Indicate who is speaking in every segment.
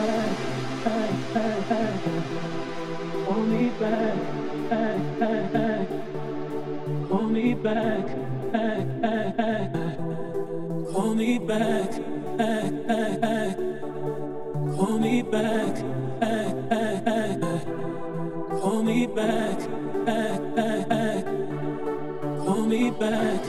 Speaker 1: back, back, back. Call me back, back, back, back. Call me back. Call me back. Call me back. Call me back. Call me back.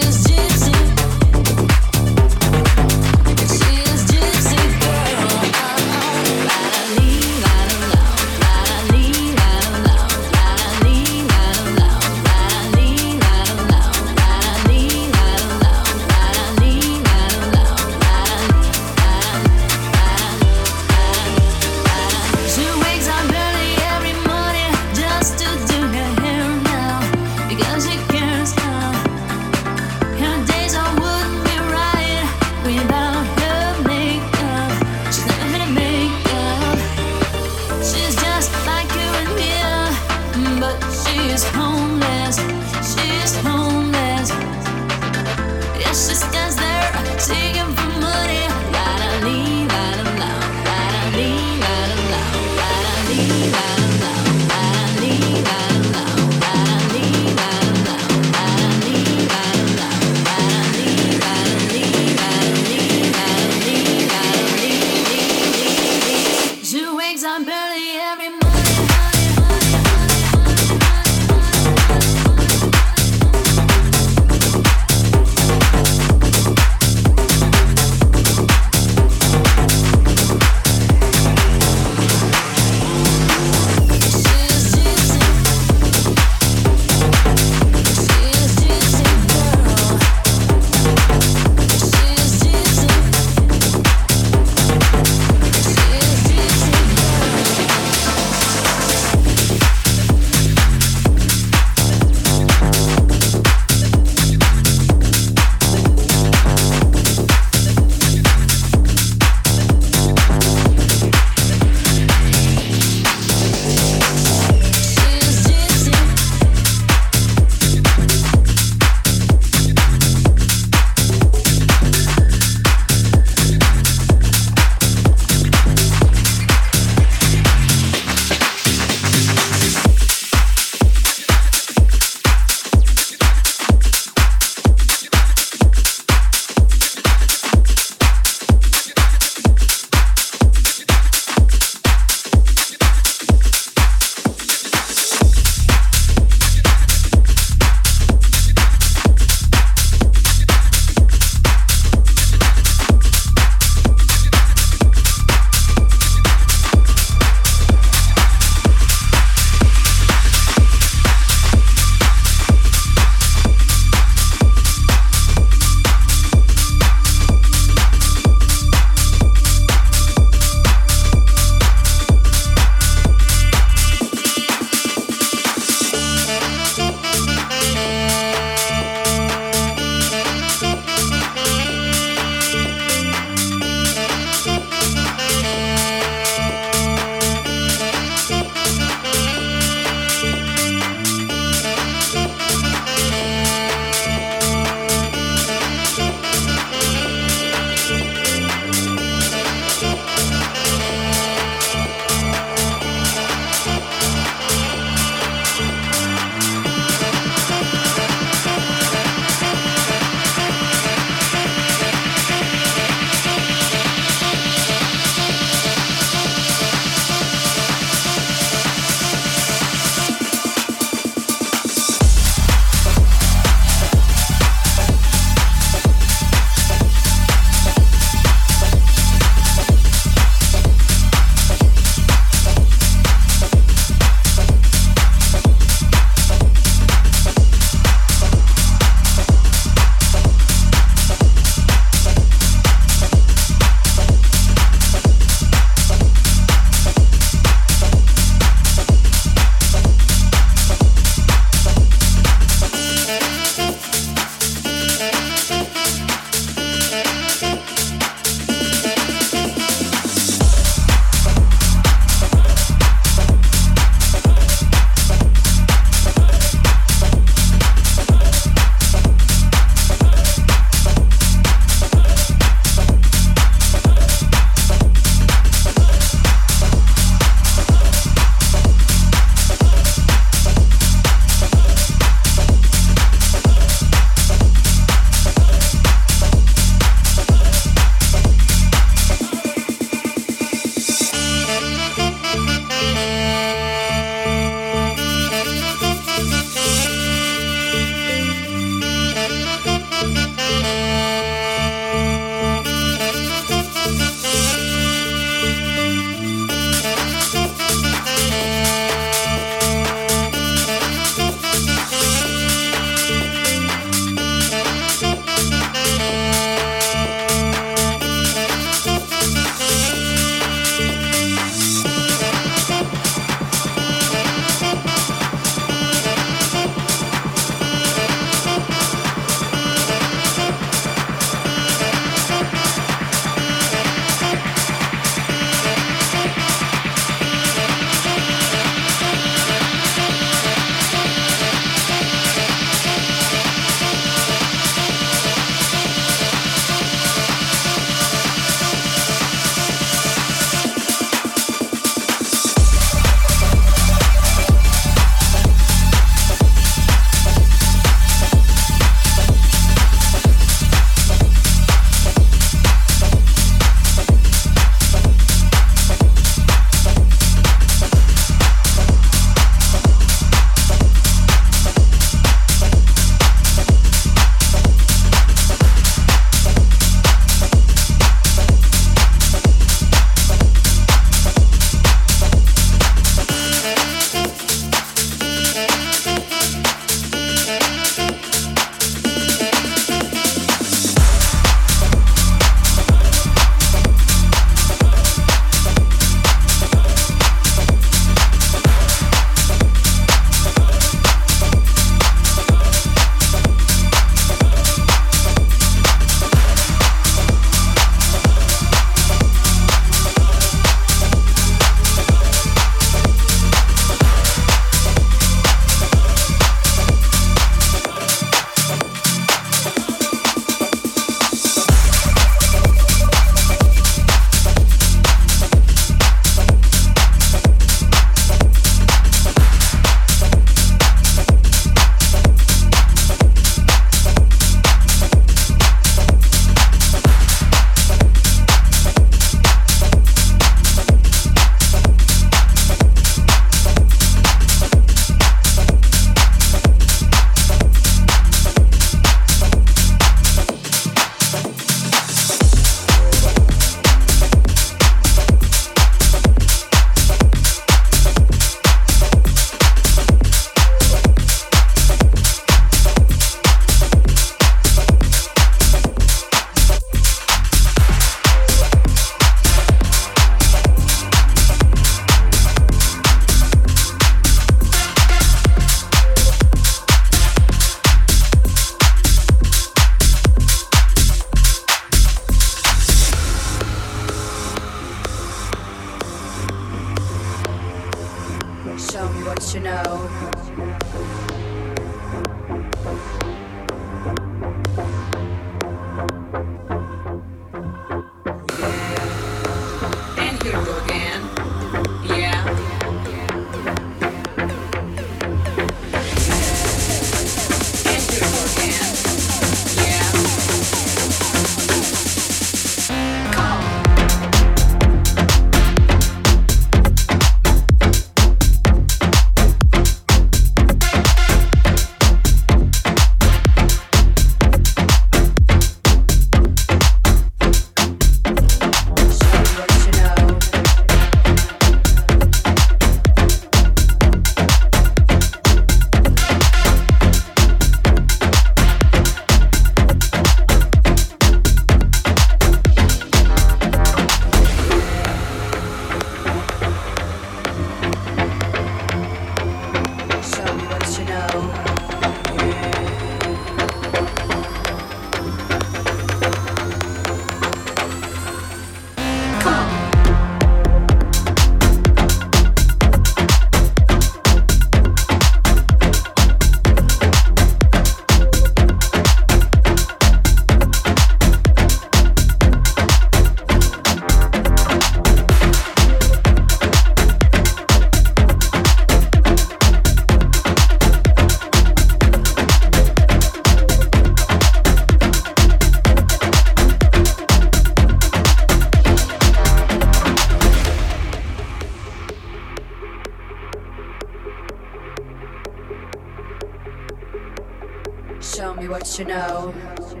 Speaker 2: Show me what you know.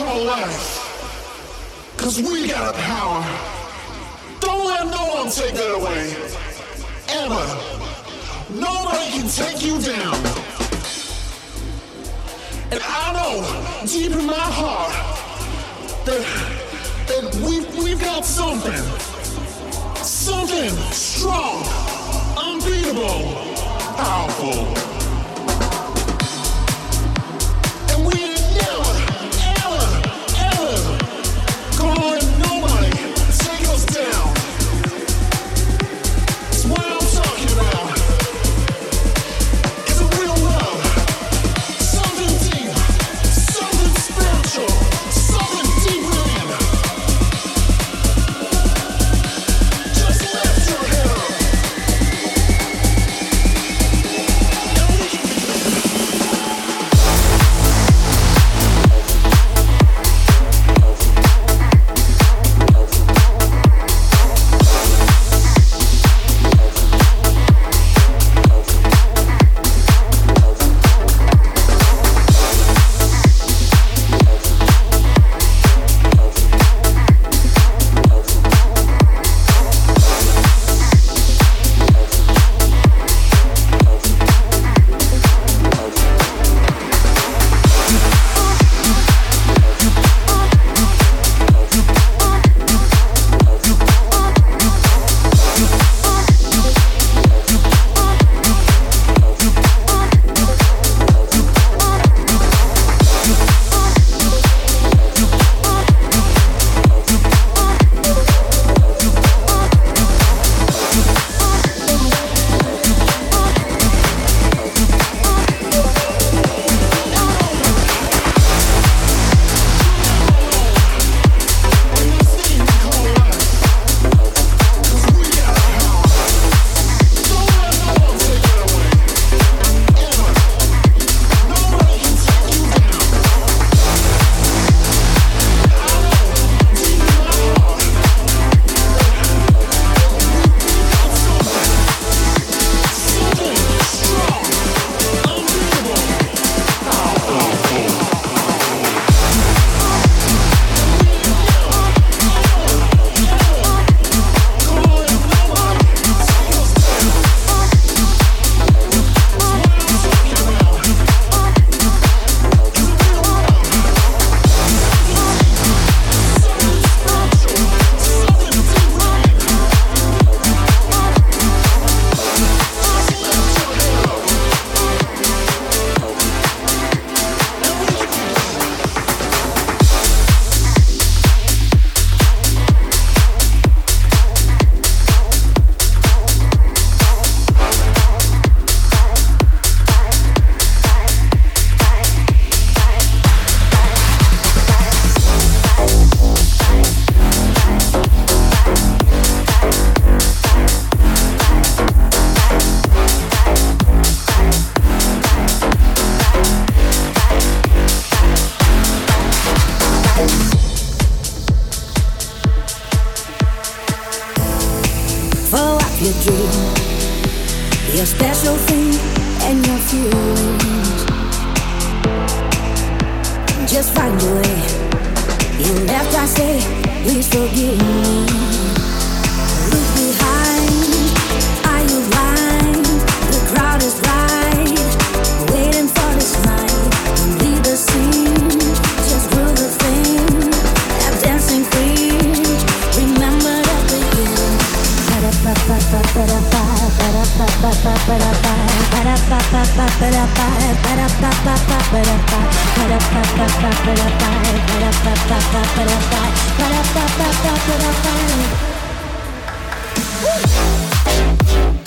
Speaker 3: coalesce. Cause we got power. Don't let no one take that away. Ever. Nobody can take you down. And I know deep in my heart that, that we've, we've got something. Something strong, unbeatable, powerful.
Speaker 4: Woo!